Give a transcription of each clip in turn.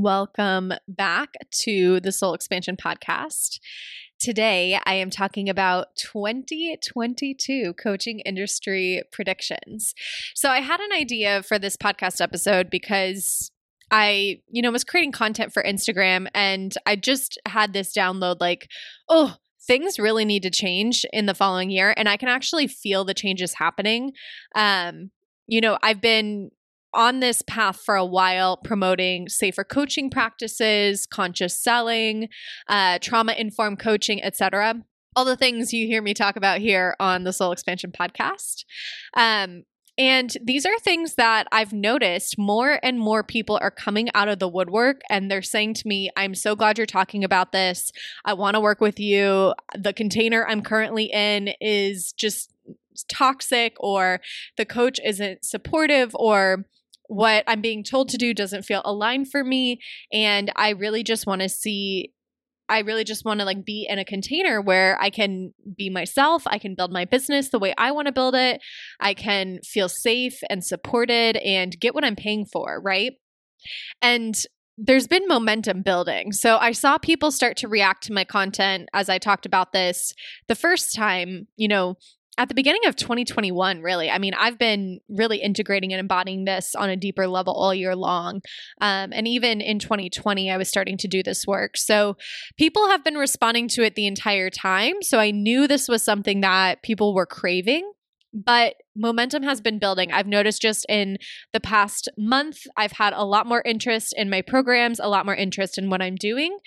Welcome back to the Soul Expansion Podcast. Today, I am talking about 2022 coaching industry predictions. So, I had an idea for this podcast episode because I, you know, was creating content for Instagram and I just had this download like, oh, things really need to change in the following year and I can actually feel the changes happening. Um, you know, I've been on this path for a while, promoting safer coaching practices, conscious selling, uh, trauma informed coaching, etc. All the things you hear me talk about here on the Soul Expansion podcast. Um, and these are things that I've noticed more and more people are coming out of the woodwork and they're saying to me, I'm so glad you're talking about this. I want to work with you. The container I'm currently in is just toxic, or the coach isn't supportive, or what I'm being told to do doesn't feel aligned for me. And I really just want to see I really just want to like be in a container where I can be myself, I can build my business the way I want to build it. I can feel safe and supported and get what I'm paying for, right? And there's been momentum building. So I saw people start to react to my content as I talked about this the first time, you know, at the beginning of 2021, really. I mean, I've been really integrating and embodying this on a deeper level all year long. Um, and even in 2020, I was starting to do this work. So people have been responding to it the entire time. So I knew this was something that people were craving. But momentum has been building. I've noticed just in the past month, I've had a lot more interest in my programs, a lot more interest in what I'm doing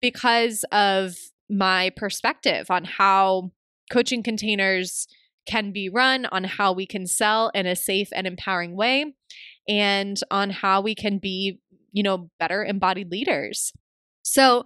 because of my perspective on how coaching containers can be run, on how we can sell in a safe and empowering way, and on how we can be, you know, better embodied leaders. So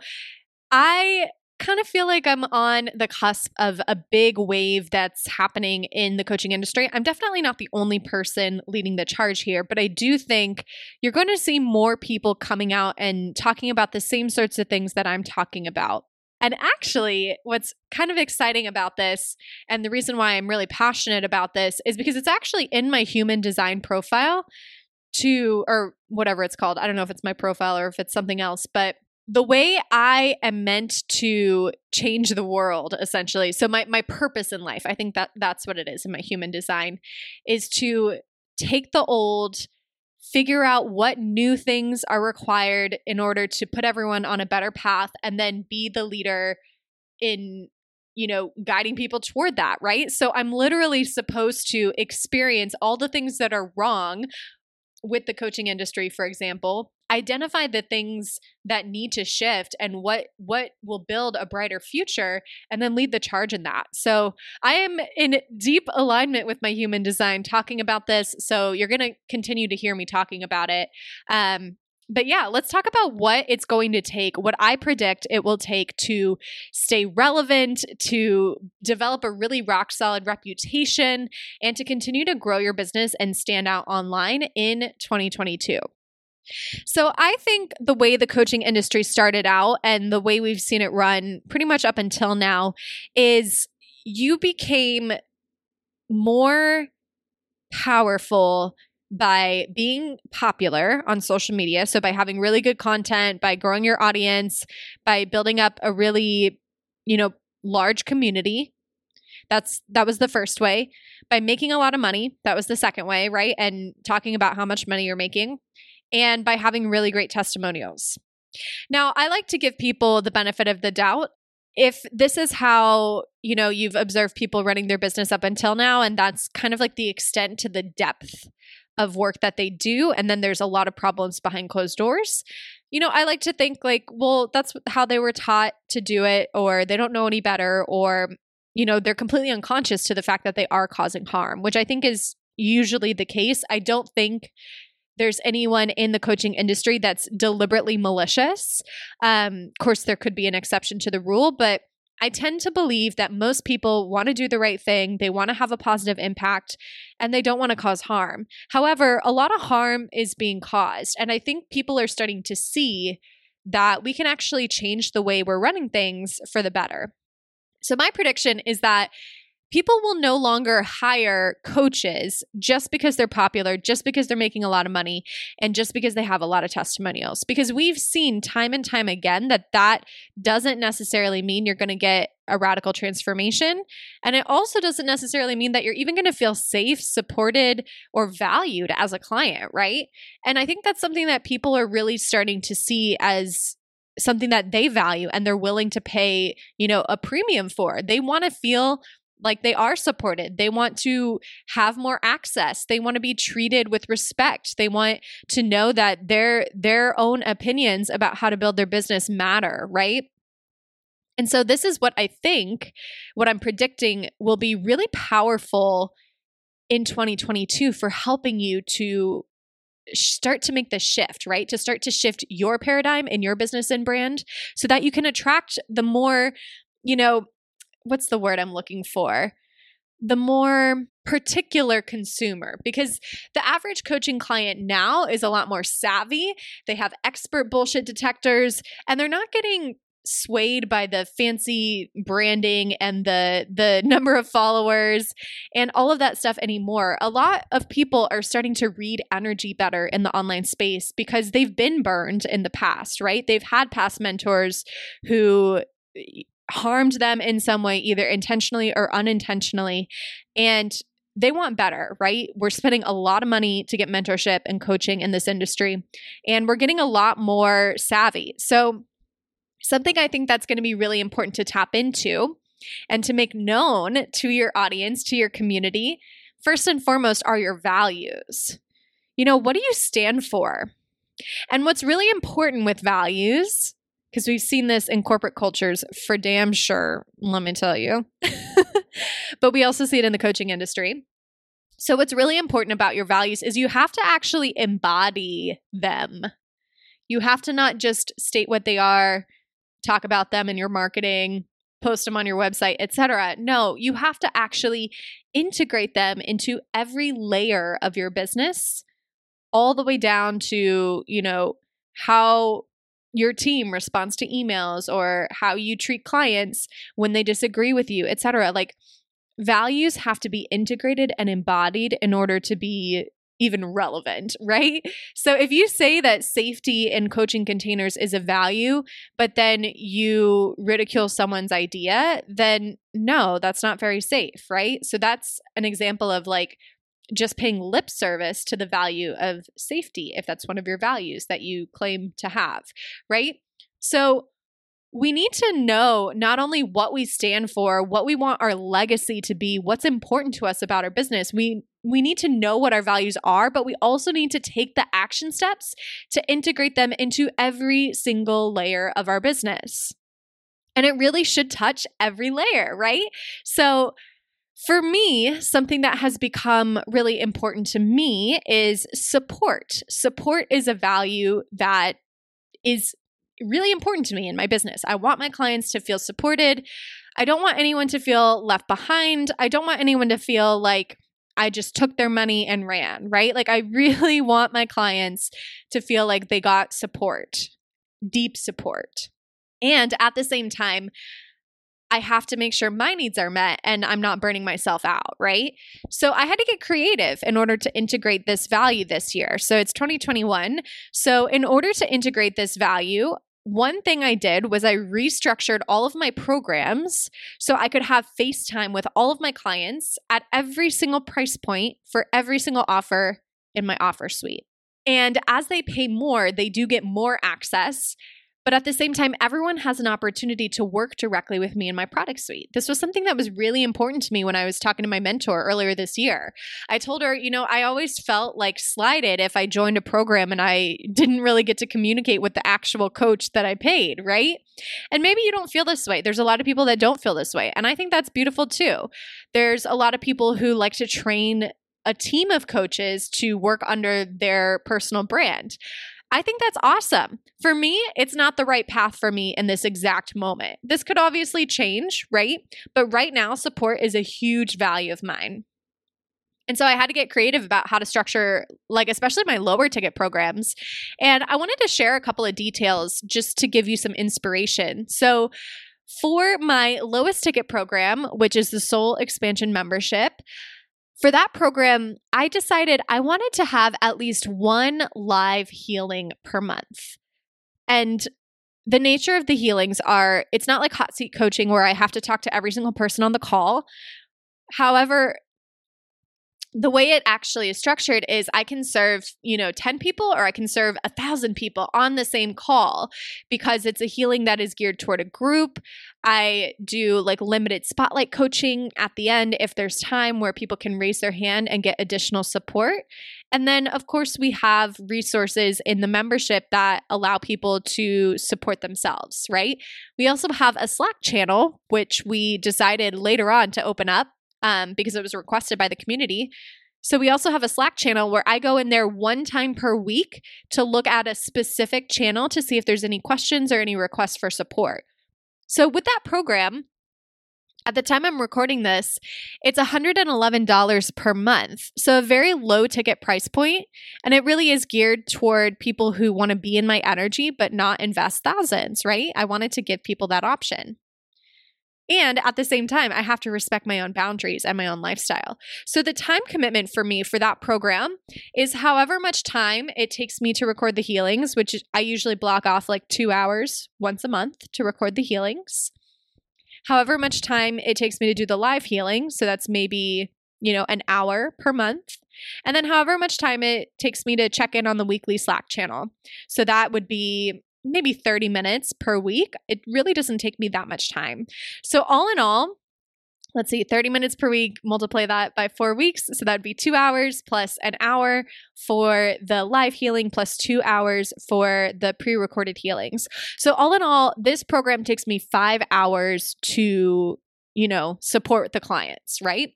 I kind of feel like I'm on the cusp of a big wave that's happening in the coaching industry. I'm definitely not the only person leading the charge here, but I do think you're going to see more people coming out and talking about the same sorts of things that I'm talking about. And actually, what's kind of exciting about this, and the reason why I'm really passionate about this, is because it's actually in my human design profile to, or whatever it's called. I don't know if it's my profile or if it's something else, but the way I am meant to change the world, essentially. So my my purpose in life, I think that that's what it is in my human design, is to take the old figure out what new things are required in order to put everyone on a better path and then be the leader in you know guiding people toward that right? So i'm literally supposed to experience all the things that are wrong with the coaching industry for example identify the things that need to shift and what what will build a brighter future and then lead the charge in that so i am in deep alignment with my human design talking about this so you're going to continue to hear me talking about it um, but yeah, let's talk about what it's going to take, what I predict it will take to stay relevant, to develop a really rock solid reputation, and to continue to grow your business and stand out online in 2022. So I think the way the coaching industry started out and the way we've seen it run pretty much up until now is you became more powerful by being popular on social media. So by having really good content, by growing your audience, by building up a really you know, large community. That's that was the first way. By making a lot of money, that was the second way, right? And talking about how much money you're making and by having really great testimonials. Now, I like to give people the benefit of the doubt. If this is how, you know, you've observed people running their business up until now and that's kind of like the extent to the depth of work that they do and then there's a lot of problems behind closed doors. You know, I like to think like, well, that's how they were taught to do it or they don't know any better or you know, they're completely unconscious to the fact that they are causing harm, which I think is usually the case. I don't think there's anyone in the coaching industry that's deliberately malicious. Um, of course, there could be an exception to the rule, but I tend to believe that most people want to do the right thing, they want to have a positive impact, and they don't want to cause harm. However, a lot of harm is being caused, and I think people are starting to see that we can actually change the way we're running things for the better. So, my prediction is that people will no longer hire coaches just because they're popular, just because they're making a lot of money, and just because they have a lot of testimonials. Because we've seen time and time again that that doesn't necessarily mean you're going to get a radical transformation. And it also doesn't necessarily mean that you're even going to feel safe, supported, or valued as a client, right? And I think that's something that people are really starting to see as something that they value and they're willing to pay, you know, a premium for. They want to feel like they are supported. They want to have more access. They want to be treated with respect. They want to know that their their own opinions about how to build their business matter, right? And so this is what I think what I'm predicting will be really powerful in 2022 for helping you to start to make the shift, right? To start to shift your paradigm in your business and brand so that you can attract the more, you know, what's the word I'm looking for? The more particular consumer because the average coaching client now is a lot more savvy. They have expert bullshit detectors and they're not getting swayed by the fancy branding and the the number of followers and all of that stuff anymore. A lot of people are starting to read energy better in the online space because they've been burned in the past, right? They've had past mentors who harmed them in some way, either intentionally or unintentionally. And they want better, right? We're spending a lot of money to get mentorship and coaching in this industry, and we're getting a lot more savvy. So, something I think that's going to be really important to tap into and to make known to your audience, to your community, first and foremost, are your values. You know, what do you stand for? And what's really important with values because we've seen this in corporate cultures for damn sure, let me tell you. but we also see it in the coaching industry. So, what's really important about your values is you have to actually embody them. You have to not just state what they are, talk about them in your marketing, post them on your website, etc. No, you have to actually integrate them into every layer of your business, all the way down to, you know, how your team responds to emails or how you treat clients when they disagree with you, etc. Like values have to be integrated and embodied in order to be even relevant, right? So if you say that safety in coaching containers is a value, but then you ridicule someone's idea, then no, that's not very safe, right? So that's an example of like just paying lip service to the value of safety, if that's one of your values that you claim to have, right? So we need to know not only what we stand for, what we want our legacy to be, what's important to us about our business. We we need to know what our values are, but we also need to take the action steps to integrate them into every single layer of our business. And it really should touch every layer, right? So for me, something that has become really important to me is support. Support is a value that is really important to me in my business. I want my clients to feel supported. I don't want anyone to feel left behind. I don't want anyone to feel like I just took their money and ran, right? Like, I really want my clients to feel like they got support, deep support. And at the same time, I have to make sure my needs are met and I'm not burning myself out, right? So I had to get creative in order to integrate this value this year. So it's 2021. So in order to integrate this value, one thing I did was I restructured all of my programs so I could have FaceTime with all of my clients at every single price point for every single offer in my offer suite. And as they pay more, they do get more access but at the same time, everyone has an opportunity to work directly with me in my product suite. This was something that was really important to me when I was talking to my mentor earlier this year. I told her, you know, I always felt like slighted if I joined a program and I didn't really get to communicate with the actual coach that I paid, right? And maybe you don't feel this way. There's a lot of people that don't feel this way. And I think that's beautiful too. There's a lot of people who like to train a team of coaches to work under their personal brand. I think that's awesome. For me, it's not the right path for me in this exact moment. This could obviously change, right? But right now, support is a huge value of mine. And so I had to get creative about how to structure, like, especially my lower ticket programs. And I wanted to share a couple of details just to give you some inspiration. So, for my lowest ticket program, which is the Soul Expansion membership, for that program, I decided I wanted to have at least one live healing per month. And the nature of the healings are it's not like hot seat coaching where I have to talk to every single person on the call. However, the way it actually is structured is I can serve, you know, 10 people or I can serve a thousand people on the same call because it's a healing that is geared toward a group. I do like limited spotlight coaching at the end if there's time where people can raise their hand and get additional support. And then, of course, we have resources in the membership that allow people to support themselves, right? We also have a Slack channel, which we decided later on to open up um, because it was requested by the community. So we also have a Slack channel where I go in there one time per week to look at a specific channel to see if there's any questions or any requests for support. So with that program, at the time I'm recording this, it's $111 per month. So a very low ticket price point, and it really is geared toward people who want to be in my energy but not invest thousands, right? I wanted to give people that option. And at the same time, I have to respect my own boundaries and my own lifestyle. So the time commitment for me for that program is however much time it takes me to record the healings, which I usually block off like two hours once a month to record the healings. However much time it takes me to do the live healing. So that's maybe, you know, an hour per month. And then however much time it takes me to check in on the weekly Slack channel. So that would be maybe 30 minutes per week. It really doesn't take me that much time. So, all in all, let's see, 30 minutes per week, multiply that by four weeks. So that would be two hours plus an hour for the live healing, plus two hours for the pre recorded healings. So, all in all, this program takes me five hours to, you know, support the clients, right?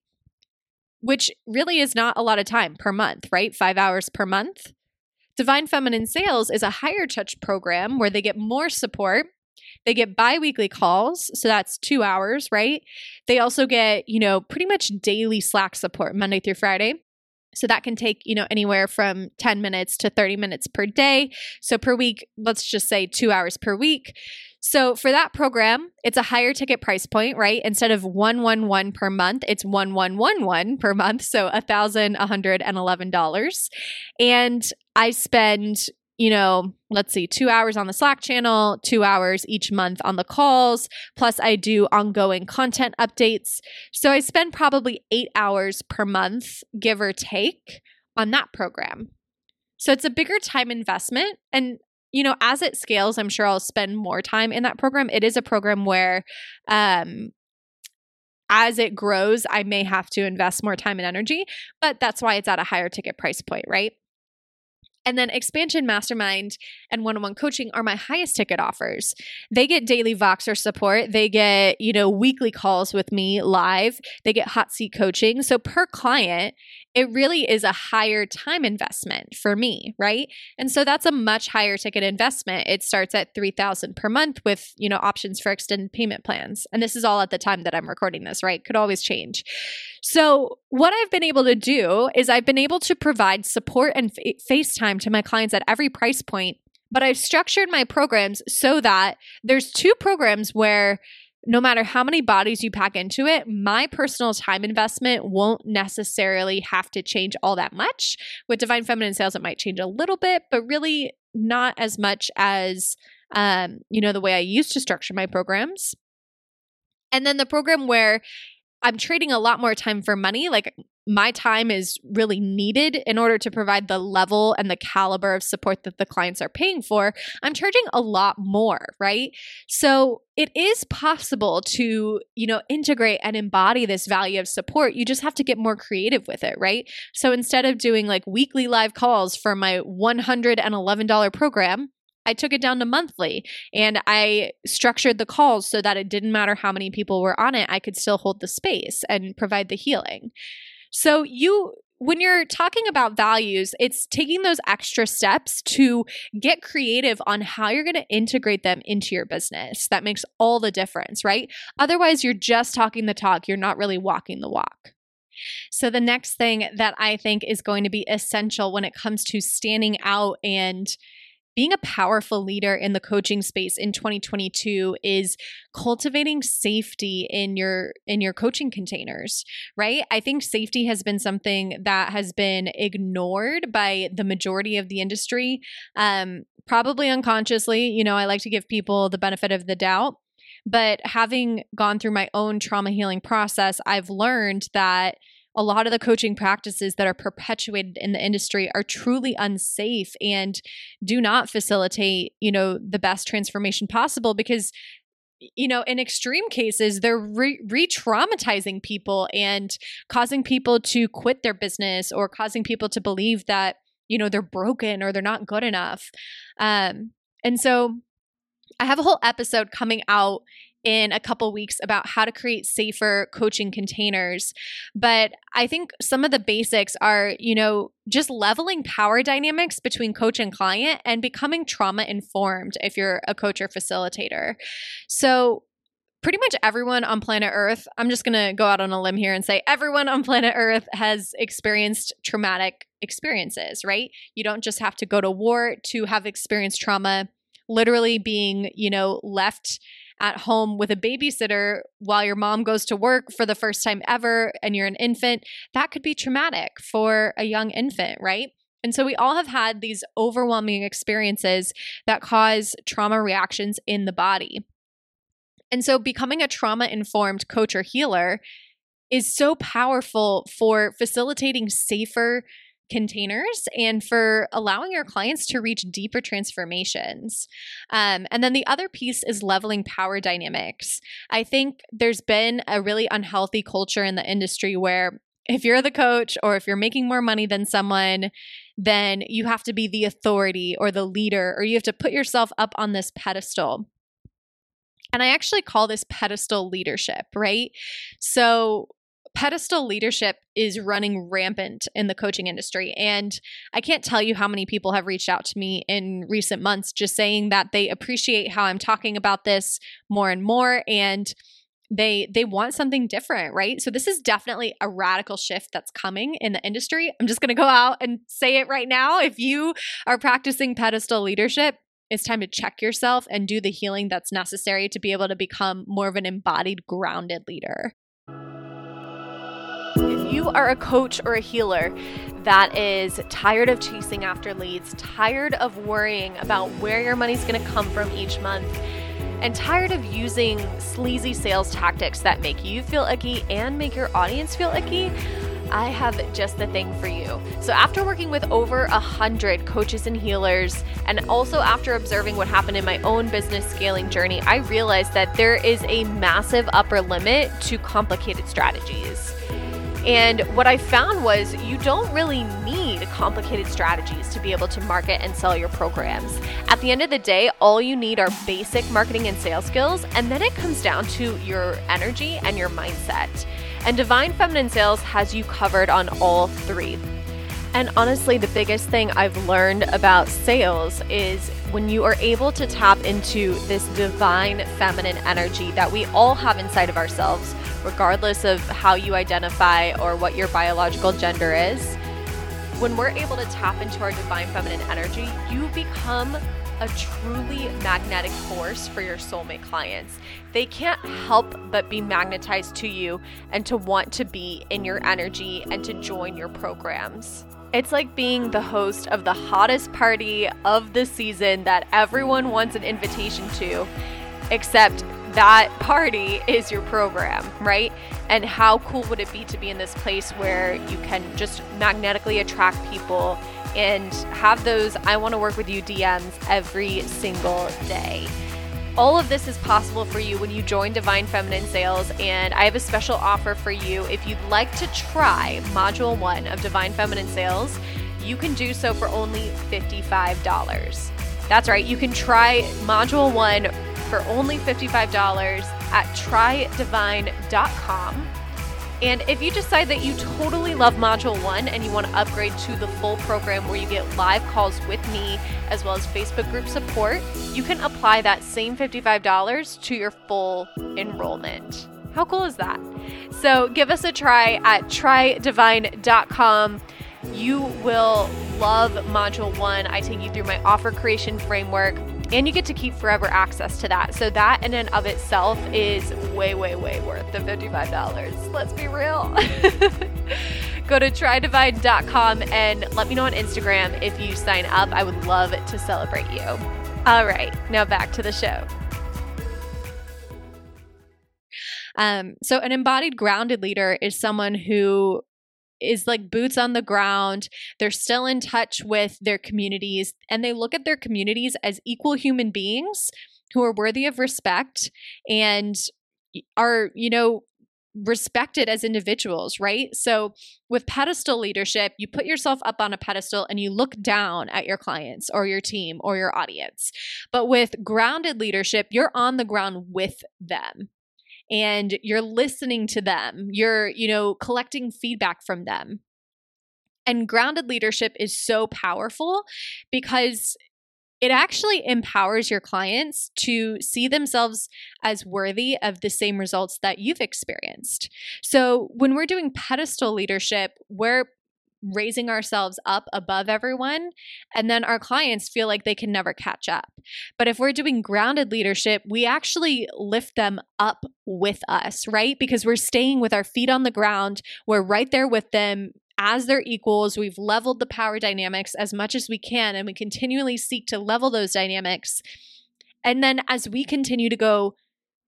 Which really is not a lot of time per month, right? Five hours per month. Divine Feminine Sales is a higher touch program where they get more support. They get bi-weekly calls, so that's 2 hours, right? They also get, you know, pretty much daily Slack support Monday through Friday. So that can take, you know, anywhere from 10 minutes to 30 minutes per day. So per week, let's just say 2 hours per week. So for that program, it's a higher ticket price point, right? Instead of 111 per month, it's 1111 per month, so $1111. And I spend you know, let's see, two hours on the Slack channel, two hours each month on the calls, plus I do ongoing content updates. So I spend probably eight hours per month, give or take, on that program. So it's a bigger time investment. And you know, as it scales, I'm sure I'll spend more time in that program. It is a program where, um, as it grows, I may have to invest more time and energy, but that's why it's at a higher ticket price point, right? And then Expansion Mastermind and one on one coaching are my highest ticket offers. They get daily Voxer support. They get, you know, weekly calls with me live. They get hot seat coaching. So per client, it really is a higher time investment for me, right? And so that's a much higher ticket investment. It starts at 3000 per month with, you know, options for extended payment plans. And this is all at the time that I'm recording this, right? Could always change. So, what I've been able to do is I've been able to provide support and FaceTime to my clients at every price point, but I've structured my programs so that there's two programs where no matter how many bodies you pack into it, my personal time investment won't necessarily have to change all that much. With Divine Feminine Sales, it might change a little bit, but really not as much as um, you know, the way I used to structure my programs. And then the program where I'm trading a lot more time for money. Like my time is really needed in order to provide the level and the caliber of support that the clients are paying for. I'm charging a lot more, right? So it is possible to, you know, integrate and embody this value of support. You just have to get more creative with it, right? So instead of doing like weekly live calls for my $111 program, I took it down to monthly and I structured the calls so that it didn't matter how many people were on it, I could still hold the space and provide the healing. So you when you're talking about values, it's taking those extra steps to get creative on how you're going to integrate them into your business. That makes all the difference, right? Otherwise, you're just talking the talk, you're not really walking the walk. So, the next thing that I think is going to be essential when it comes to standing out and being a powerful leader in the coaching space in 2022 is cultivating safety in your in your coaching containers right? I think safety has been something that has been ignored by the majority of the industry um, probably unconsciously you know i like to give people the benefit of the doubt but having gone through my own trauma healing process i've learned that a lot of the coaching practices that are perpetuated in the industry are truly unsafe and do not facilitate, you know, the best transformation possible because you know, in extreme cases, they're re traumatizing people and causing people to quit their business or causing people to believe that, you know, they're broken or they're not good enough. Um, and so I have a whole episode coming out in a couple weeks about how to create safer coaching containers. But I think some of the basics are, you know, just leveling power dynamics between coach and client and becoming trauma informed if you're a coach or facilitator. So, pretty much everyone on planet Earth, I'm just going to go out on a limb here and say everyone on planet Earth has experienced traumatic experiences, right? You don't just have to go to war to have experienced trauma. Literally being, you know, left at home with a babysitter while your mom goes to work for the first time ever and you're an infant, that could be traumatic for a young infant, right? And so we all have had these overwhelming experiences that cause trauma reactions in the body. And so becoming a trauma informed coach or healer is so powerful for facilitating safer containers and for allowing your clients to reach deeper transformations. Um, and then the other piece is leveling power dynamics. I think there's been a really unhealthy culture in the industry where if you're the coach or if you're making more money than someone, then you have to be the authority or the leader, or you have to put yourself up on this pedestal. And I actually call this pedestal leadership, right? So pedestal leadership is running rampant in the coaching industry. And I can't tell you how many people have reached out to me in recent months just saying that they appreciate how I'm talking about this more and more. And they they want something different right so this is definitely a radical shift that's coming in the industry i'm just going to go out and say it right now if you are practicing pedestal leadership it's time to check yourself and do the healing that's necessary to be able to become more of an embodied grounded leader you are a coach or a healer that is tired of chasing after leads, tired of worrying about where your money's going to come from each month, and tired of using sleazy sales tactics that make you feel icky and make your audience feel icky, I have just the thing for you. So, after working with over a hundred coaches and healers, and also after observing what happened in my own business scaling journey, I realized that there is a massive upper limit to complicated strategies. And what I found was you don't really need complicated strategies to be able to market and sell your programs. At the end of the day, all you need are basic marketing and sales skills, and then it comes down to your energy and your mindset. And Divine Feminine Sales has you covered on all three. And honestly, the biggest thing I've learned about sales is when you are able to tap into this divine feminine energy that we all have inside of ourselves regardless of how you identify or what your biological gender is. When we're able to tap into our divine feminine energy, you become a truly magnetic force for your soulmate clients. They can't help but be magnetized to you and to want to be in your energy and to join your programs. It's like being the host of the hottest party of the season that everyone wants an invitation to, except that party is your program, right? And how cool would it be to be in this place where you can just magnetically attract people and have those I want to work with you DMs every single day? All of this is possible for you when you join Divine Feminine Sales, and I have a special offer for you. If you'd like to try Module 1 of Divine Feminine Sales, you can do so for only $55. That's right, you can try Module 1 for only $55 at trydivine.com. And if you decide that you totally love Module 1 and you want to upgrade to the full program where you get live calls with me as well as Facebook group support, you can apply that same $55 to your full enrollment. How cool is that? So give us a try at trydivine.com. You will love Module 1. I take you through my offer creation framework and you get to keep forever access to that. So that in and of itself is way, way, way worth the $55. Let's be real. Go to trydivine.com and let me know on Instagram if you sign up. I would love to celebrate you. All right, now back to the show. Um, so, an embodied grounded leader is someone who is like boots on the ground. They're still in touch with their communities and they look at their communities as equal human beings who are worthy of respect and are, you know, respected as individuals, right? So, with pedestal leadership, you put yourself up on a pedestal and you look down at your clients or your team or your audience. But with grounded leadership, you're on the ground with them and you're listening to them. You're, you know, collecting feedback from them. And grounded leadership is so powerful because it actually empowers your clients to see themselves as worthy of the same results that you've experienced. So, when we're doing pedestal leadership, we're raising ourselves up above everyone and then our clients feel like they can never catch up. But if we're doing grounded leadership, we actually lift them up with us, right? Because we're staying with our feet on the ground, we're right there with them as their equals. We've leveled the power dynamics as much as we can and we continually seek to level those dynamics. And then as we continue to go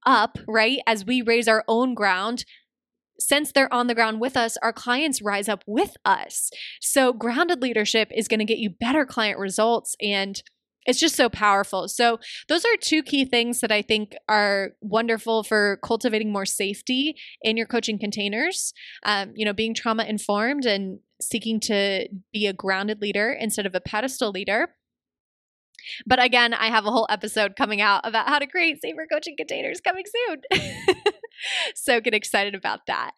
up, right? As we raise our own ground, since they're on the ground with us, our clients rise up with us. So, grounded leadership is going to get you better client results and it's just so powerful. So, those are two key things that I think are wonderful for cultivating more safety in your coaching containers. Um, you know, being trauma informed and seeking to be a grounded leader instead of a pedestal leader. But again, I have a whole episode coming out about how to create safer coaching containers coming soon. so get excited about that.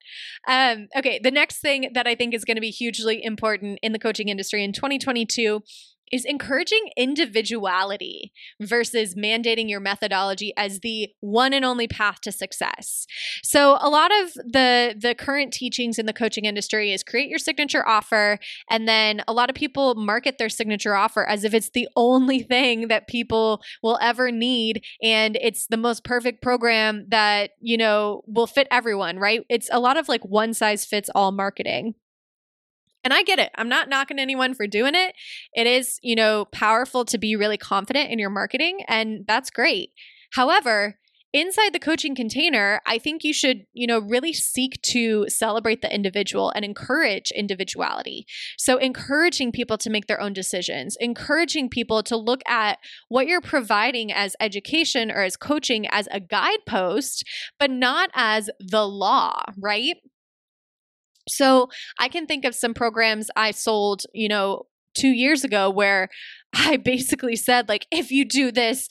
Um, okay, the next thing that I think is going to be hugely important in the coaching industry in 2022 is encouraging individuality versus mandating your methodology as the one and only path to success. So a lot of the the current teachings in the coaching industry is create your signature offer and then a lot of people market their signature offer as if it's the only thing that people will ever need and it's the most perfect program that, you know, will fit everyone, right? It's a lot of like one size fits all marketing. And I get it. I'm not knocking anyone for doing it. It is, you know, powerful to be really confident in your marketing, and that's great. However, inside the coaching container, I think you should, you know, really seek to celebrate the individual and encourage individuality. So, encouraging people to make their own decisions, encouraging people to look at what you're providing as education or as coaching as a guidepost, but not as the law, right? So I can think of some programs I sold, you know, two years ago where I basically said, like, if you do this,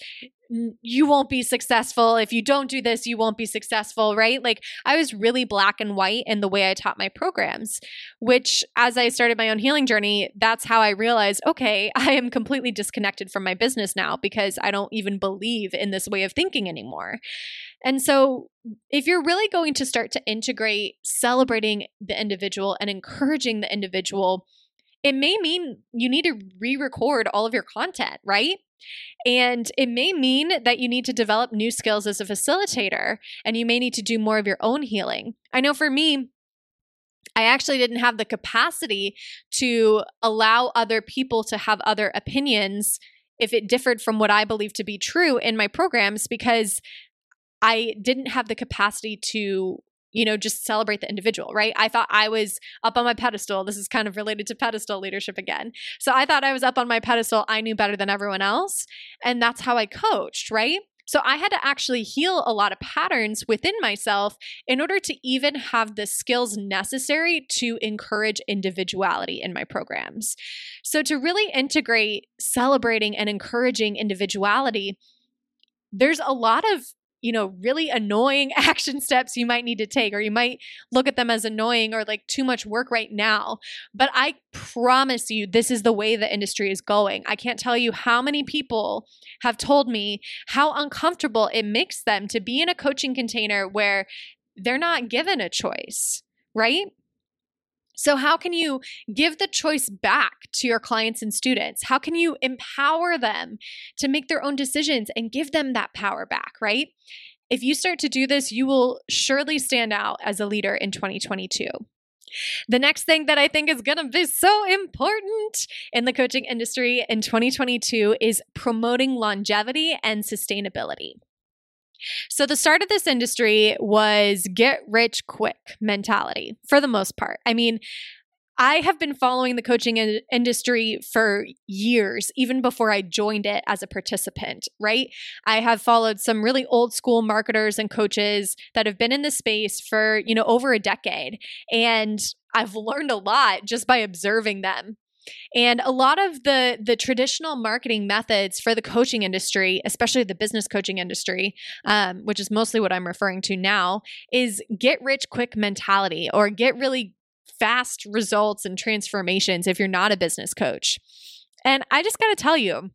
you won't be successful. If you don't do this, you won't be successful, right? Like I was really black and white in the way I taught my programs, which as I started my own healing journey, that's how I realized, okay, I am completely disconnected from my business now because I don't even believe in this way of thinking anymore. And so, if you're really going to start to integrate celebrating the individual and encouraging the individual, it may mean you need to re record all of your content, right? And it may mean that you need to develop new skills as a facilitator and you may need to do more of your own healing. I know for me, I actually didn't have the capacity to allow other people to have other opinions if it differed from what I believe to be true in my programs because I didn't have the capacity to you know, just celebrate the individual, right? I thought I was up on my pedestal. This is kind of related to pedestal leadership again. So I thought I was up on my pedestal. I knew better than everyone else. And that's how I coached, right? So I had to actually heal a lot of patterns within myself in order to even have the skills necessary to encourage individuality in my programs. So to really integrate celebrating and encouraging individuality, there's a lot of you know, really annoying action steps you might need to take, or you might look at them as annoying or like too much work right now. But I promise you, this is the way the industry is going. I can't tell you how many people have told me how uncomfortable it makes them to be in a coaching container where they're not given a choice, right? So, how can you give the choice back to your clients and students? How can you empower them to make their own decisions and give them that power back, right? If you start to do this, you will surely stand out as a leader in 2022. The next thing that I think is going to be so important in the coaching industry in 2022 is promoting longevity and sustainability. So, the start of this industry was get rich quick mentality for the most part. I mean, I have been following the coaching in- industry for years, even before I joined it as a participant, right? I have followed some really old school marketers and coaches that have been in the space for, you know, over a decade. And I've learned a lot just by observing them and a lot of the the traditional marketing methods for the coaching industry, especially the business coaching industry, um, which is mostly what I'm referring to now, is get rich quick mentality or get really fast results and transformations if you're not a business coach. And I just got to tell you,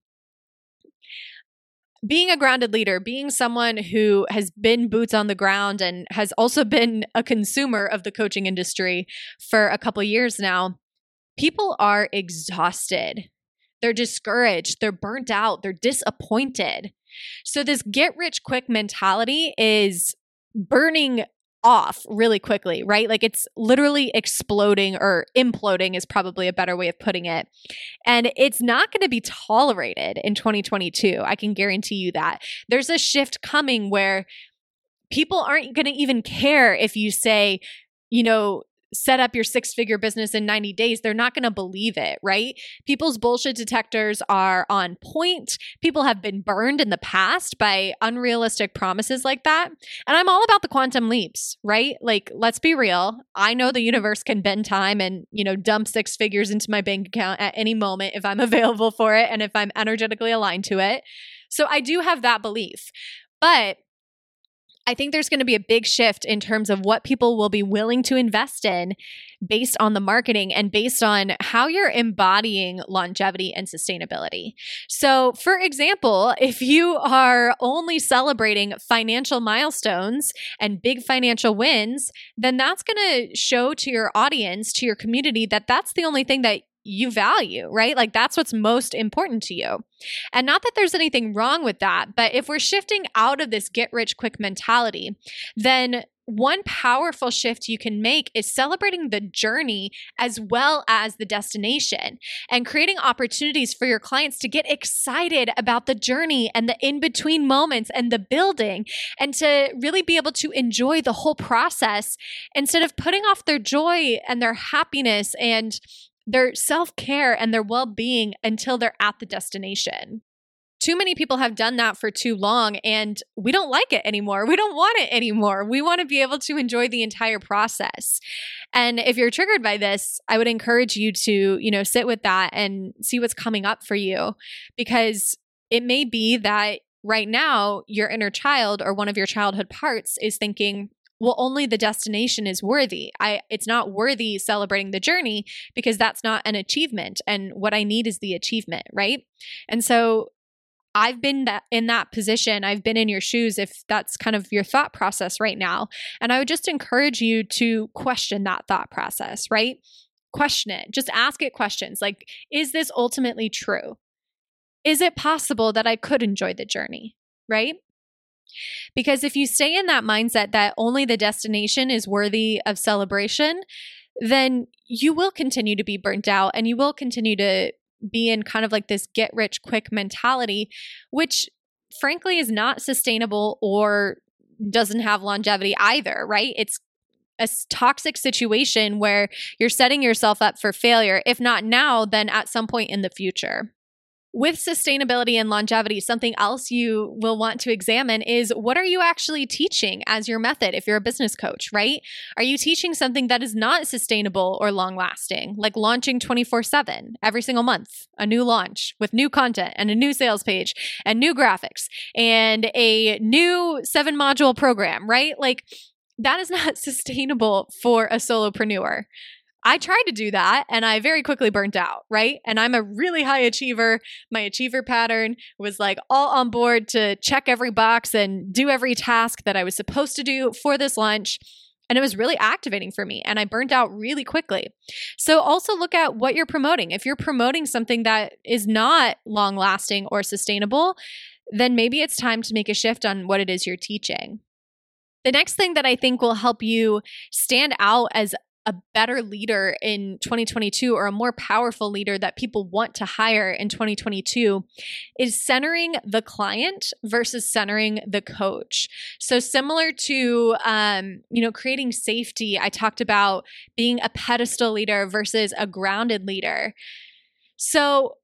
being a grounded leader, being someone who has been boots on the ground and has also been a consumer of the coaching industry for a couple years now, people are exhausted. They're discouraged, they're burnt out, they're disappointed. So, this get rich quick mentality is burning off really quickly, right? Like it's literally exploding or imploding is probably a better way of putting it. And it's not going to be tolerated in 2022. I can guarantee you that. There's a shift coming where people aren't going to even care if you say, you know, set up your six figure business in 90 days, they're not going to believe it, right? People's bullshit detectors are on point. People have been burned in the past by unrealistic promises like that. And I'm all about the quantum leaps, right? Like, let's be real. I know the universe can bend time and, you know, dump six figures into my bank account at any moment if I'm available for it and if I'm energetically aligned to it. So I do have that belief. But I think there's going to be a big shift in terms of what people will be willing to invest in based on the marketing and based on how you're embodying longevity and sustainability. So, for example, if you are only celebrating financial milestones and big financial wins, then that's going to show to your audience, to your community, that that's the only thing that you value, right? Like that's what's most important to you. And not that there's anything wrong with that, but if we're shifting out of this get rich quick mentality, then one powerful shift you can make is celebrating the journey as well as the destination and creating opportunities for your clients to get excited about the journey and the in between moments and the building and to really be able to enjoy the whole process instead of putting off their joy and their happiness and their self care and their well being until they're at the destination. Too many people have done that for too long and we don't like it anymore. We don't want it anymore. We want to be able to enjoy the entire process. And if you're triggered by this, I would encourage you to, you know, sit with that and see what's coming up for you because it may be that right now your inner child or one of your childhood parts is thinking, well only the destination is worthy i it's not worthy celebrating the journey because that's not an achievement and what i need is the achievement right and so I've been that in that position. I've been in your shoes if that's kind of your thought process right now. And I would just encourage you to question that thought process, right? Question it. Just ask it questions like is this ultimately true? Is it possible that I could enjoy the journey, right? Because if you stay in that mindset that only the destination is worthy of celebration, then you will continue to be burnt out and you will continue to be in kind of like this get rich quick mentality, which frankly is not sustainable or doesn't have longevity either, right? It's a toxic situation where you're setting yourself up for failure, if not now, then at some point in the future with sustainability and longevity, something else you will want to examine is what are you actually teaching as your method if you're a business coach, right? Are you teaching something that is not sustainable or long lasting, like launching 24 7 every single month, a new launch with new content and a new sales page and new graphics and a new seven module program, right? Like, that is not sustainable for a solopreneur. I tried to do that and I very quickly burnt out, right? And I'm a really high achiever. My achiever pattern was like all on board to check every box and do every task that I was supposed to do for this lunch. And it was really activating for me, and I burnt out really quickly. So, also look at what you're promoting. If you're promoting something that is not long lasting or sustainable, then maybe it's time to make a shift on what it is you're teaching. The next thing that I think will help you stand out as a better leader in 2022 or a more powerful leader that people want to hire in 2022 is centering the client versus centering the coach. So similar to um, you know creating safety, I talked about being a pedestal leader versus a grounded leader. So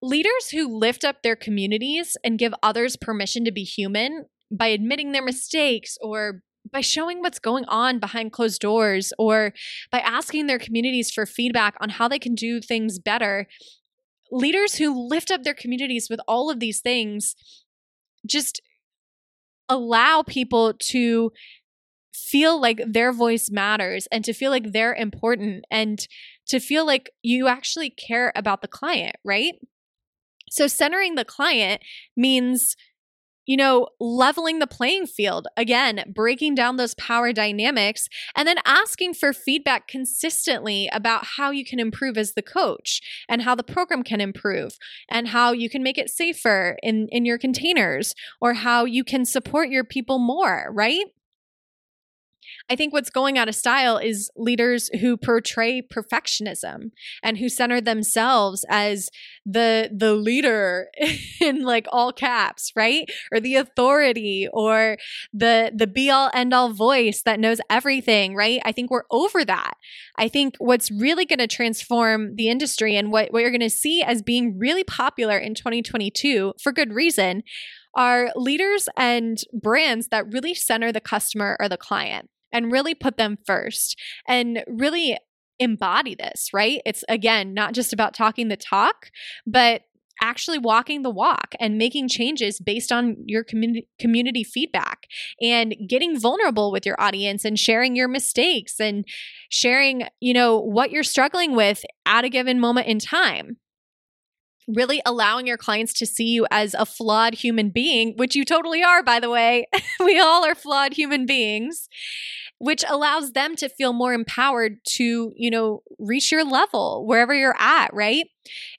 leaders who lift up their communities and give others permission to be human by admitting their mistakes or by showing what's going on behind closed doors or by asking their communities for feedback on how they can do things better. Leaders who lift up their communities with all of these things just allow people to feel like their voice matters and to feel like they're important and to feel like you actually care about the client, right? So, centering the client means you know, leveling the playing field, again, breaking down those power dynamics, and then asking for feedback consistently about how you can improve as the coach and how the program can improve and how you can make it safer in, in your containers or how you can support your people more, right? I think what's going out of style is leaders who portray perfectionism and who center themselves as the the leader in like all caps, right? Or the authority or the the be all end all voice that knows everything, right? I think we're over that. I think what's really going to transform the industry and what, what you're going to see as being really popular in 2022 for good reason are leaders and brands that really center the customer or the client and really put them first and really embody this, right? It's again not just about talking the talk, but actually walking the walk and making changes based on your community community feedback and getting vulnerable with your audience and sharing your mistakes and sharing, you know, what you're struggling with at a given moment in time really allowing your clients to see you as a flawed human being, which you totally are, by the way. we all are flawed human beings which allows them to feel more empowered to, you know, reach your level wherever you're at, right?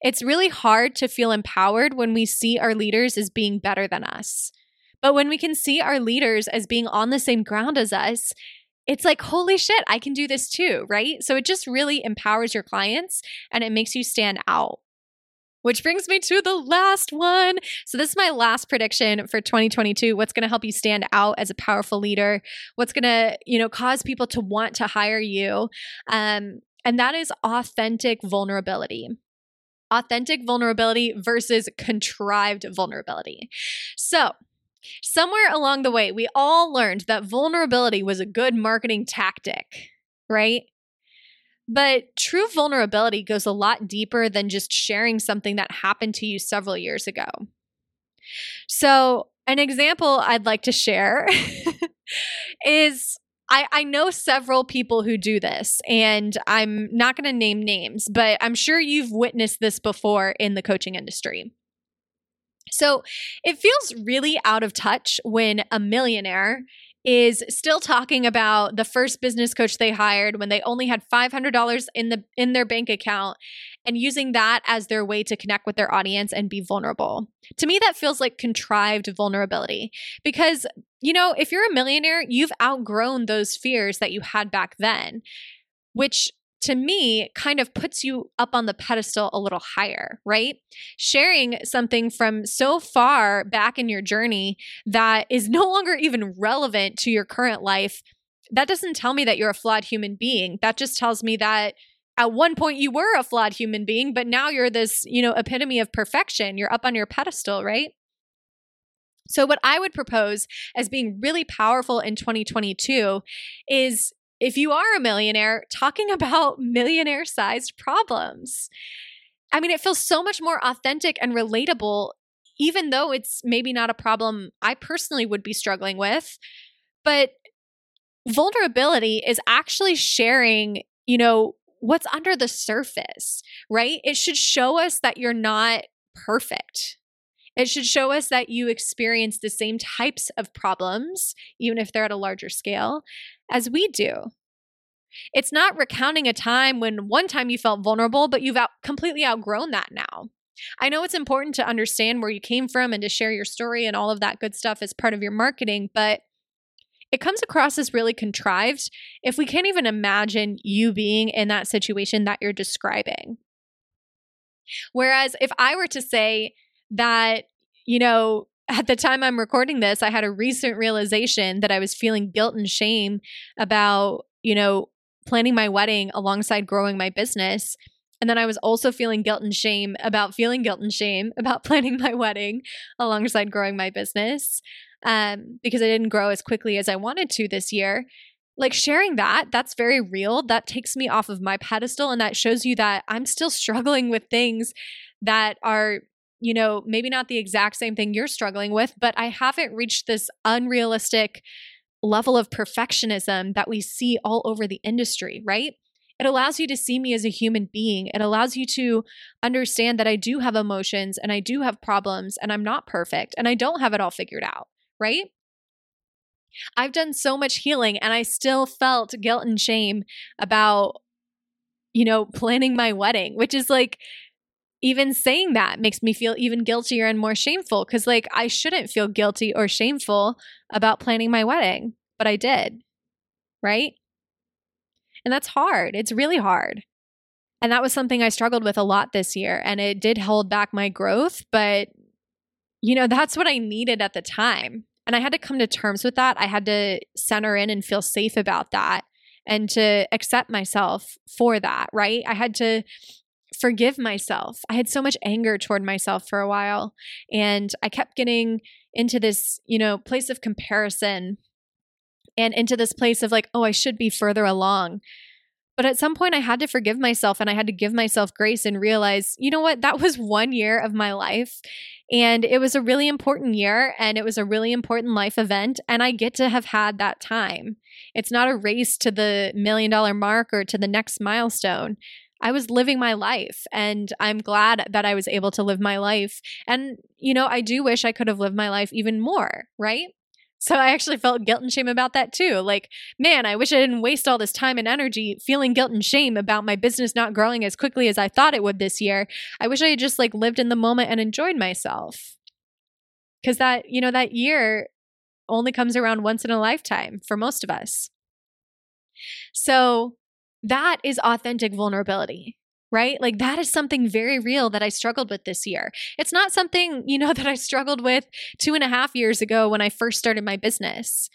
It's really hard to feel empowered when we see our leaders as being better than us. But when we can see our leaders as being on the same ground as us, it's like, holy shit, I can do this too, right? So it just really empowers your clients and it makes you stand out. Which brings me to the last one. So, this is my last prediction for 2022. What's going to help you stand out as a powerful leader? What's going to, you know, cause people to want to hire you? Um, and that is authentic vulnerability. Authentic vulnerability versus contrived vulnerability. So, somewhere along the way, we all learned that vulnerability was a good marketing tactic, right? But true vulnerability goes a lot deeper than just sharing something that happened to you several years ago. So, an example I'd like to share is I, I know several people who do this, and I'm not going to name names, but I'm sure you've witnessed this before in the coaching industry. So it feels really out of touch when a millionaire is still talking about the first business coach they hired when they only had $500 in the in their bank account and using that as their way to connect with their audience and be vulnerable. To me that feels like contrived vulnerability because you know, if you're a millionaire, you've outgrown those fears that you had back then, which to me kind of puts you up on the pedestal a little higher, right? Sharing something from so far back in your journey that is no longer even relevant to your current life, that doesn't tell me that you're a flawed human being. That just tells me that at one point you were a flawed human being, but now you're this, you know, epitome of perfection. You're up on your pedestal, right? So, what I would propose as being really powerful in 2022 is if you are a millionaire, talking about millionaire sized problems. I mean, it feels so much more authentic and relatable, even though it's maybe not a problem I personally would be struggling with. But vulnerability is actually sharing, you know, what's under the surface, right? It should show us that you're not perfect. It should show us that you experience the same types of problems, even if they're at a larger scale, as we do. It's not recounting a time when one time you felt vulnerable, but you've out, completely outgrown that now. I know it's important to understand where you came from and to share your story and all of that good stuff as part of your marketing, but it comes across as really contrived if we can't even imagine you being in that situation that you're describing. Whereas if I were to say that, you know, at the time I'm recording this, I had a recent realization that I was feeling guilt and shame about, you know, planning my wedding alongside growing my business. And then I was also feeling guilt and shame about feeling guilt and shame about planning my wedding alongside growing my business um, because I didn't grow as quickly as I wanted to this year. Like sharing that, that's very real. That takes me off of my pedestal and that shows you that I'm still struggling with things that are you know, maybe not the exact same thing you're struggling with, but I haven't reached this unrealistic level of perfectionism that we see all over the industry, right? It allows you to see me as a human being. It allows you to understand that I do have emotions and I do have problems and I'm not perfect and I don't have it all figured out, right? I've done so much healing and I still felt guilt and shame about, you know, planning my wedding, which is like, even saying that makes me feel even guiltier and more shameful because, like, I shouldn't feel guilty or shameful about planning my wedding, but I did. Right. And that's hard. It's really hard. And that was something I struggled with a lot this year. And it did hold back my growth. But, you know, that's what I needed at the time. And I had to come to terms with that. I had to center in and feel safe about that and to accept myself for that. Right. I had to forgive myself. I had so much anger toward myself for a while. And I kept getting into this, you know, place of comparison and into this place of like, oh, I should be further along. But at some point, I had to forgive myself and I had to give myself grace and realize, you know what, that was one year of my life. And it was a really important year and it was a really important life event. And I get to have had that time. It's not a race to the million dollar mark or to the next milestone. I was living my life and I'm glad that I was able to live my life. And, you know, I do wish I could have lived my life even more, right? So I actually felt guilt and shame about that too. Like, man, I wish I didn't waste all this time and energy feeling guilt and shame about my business not growing as quickly as I thought it would this year. I wish I had just like lived in the moment and enjoyed myself. Cuz that, you know, that year only comes around once in a lifetime for most of us. So, that is authentic vulnerability right? Like that is something very real that I struggled with this year. It's not something, you know, that I struggled with two and a half years ago when I first started my business.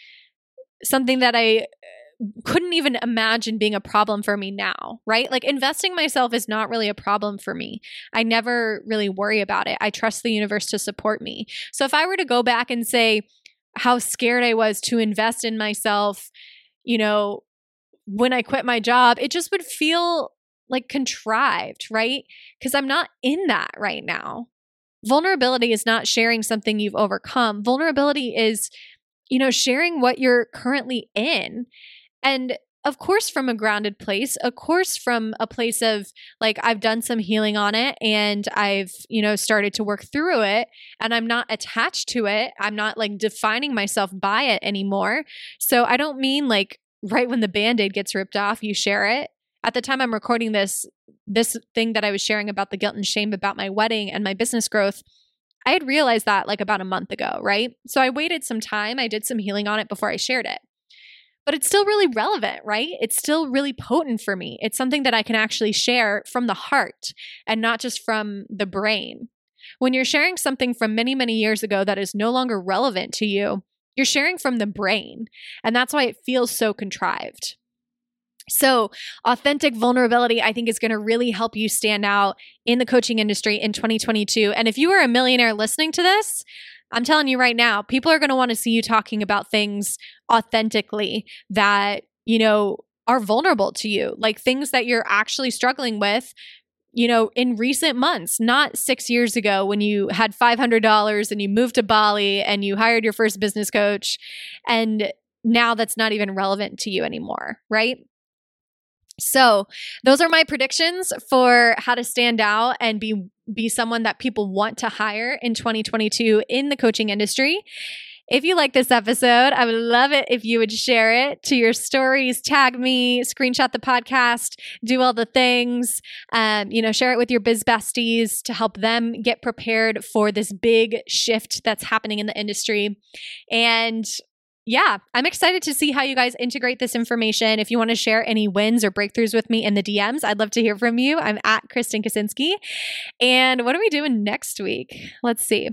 Something that I uh, couldn't even imagine being a problem for me now, right? Like investing myself is not really a problem for me. I never really worry about it. I trust the universe to support me. So if I were to go back and say how scared I was to invest in myself, you know, when I quit my job, it just would feel like contrived, right? Because I'm not in that right now. Vulnerability is not sharing something you've overcome. Vulnerability is, you know, sharing what you're currently in. And of course, from a grounded place, of course, from a place of like, I've done some healing on it and I've, you know, started to work through it and I'm not attached to it. I'm not like defining myself by it anymore. So I don't mean like right when the band-aid gets ripped off you share it at the time i'm recording this this thing that i was sharing about the guilt and shame about my wedding and my business growth i had realized that like about a month ago right so i waited some time i did some healing on it before i shared it but it's still really relevant, right? It's still really potent for me. It's something that I can actually share from the heart and not just from the brain. When you're sharing something from many, many years ago that is no longer relevant to you, you're sharing from the brain. And that's why it feels so contrived. So, authentic vulnerability, I think, is going to really help you stand out in the coaching industry in 2022. And if you are a millionaire listening to this, I'm telling you right now, people are going to want to see you talking about things authentically that, you know, are vulnerable to you, like things that you're actually struggling with, you know, in recent months, not six years ago when you had $500 and you moved to Bali and you hired your first business coach. And now that's not even relevant to you anymore, right? So, those are my predictions for how to stand out and be be someone that people want to hire in 2022 in the coaching industry. If you like this episode, I would love it if you would share it to your stories, tag me, screenshot the podcast, do all the things. Um, you know, share it with your biz besties to help them get prepared for this big shift that's happening in the industry. And yeah, I'm excited to see how you guys integrate this information. If you want to share any wins or breakthroughs with me in the DMs, I'd love to hear from you. I'm at Kristen Kaczynski. And what are we doing next week? Let's see.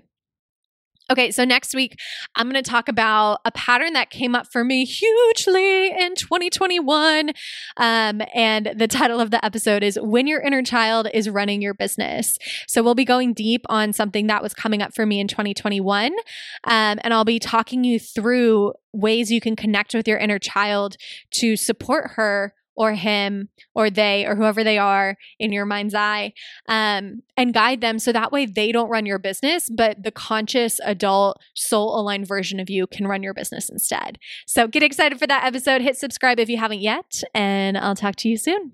Okay, so next week, I'm going to talk about a pattern that came up for me hugely in 2021. Um, and the title of the episode is When Your Inner Child is Running Your Business. So we'll be going deep on something that was coming up for me in 2021. Um, and I'll be talking you through ways you can connect with your inner child to support her or him or they or whoever they are in your mind's eye um, and guide them so that way they don't run your business but the conscious adult soul aligned version of you can run your business instead. So get excited for that episode. Hit subscribe if you haven't yet and i'll talk to you soon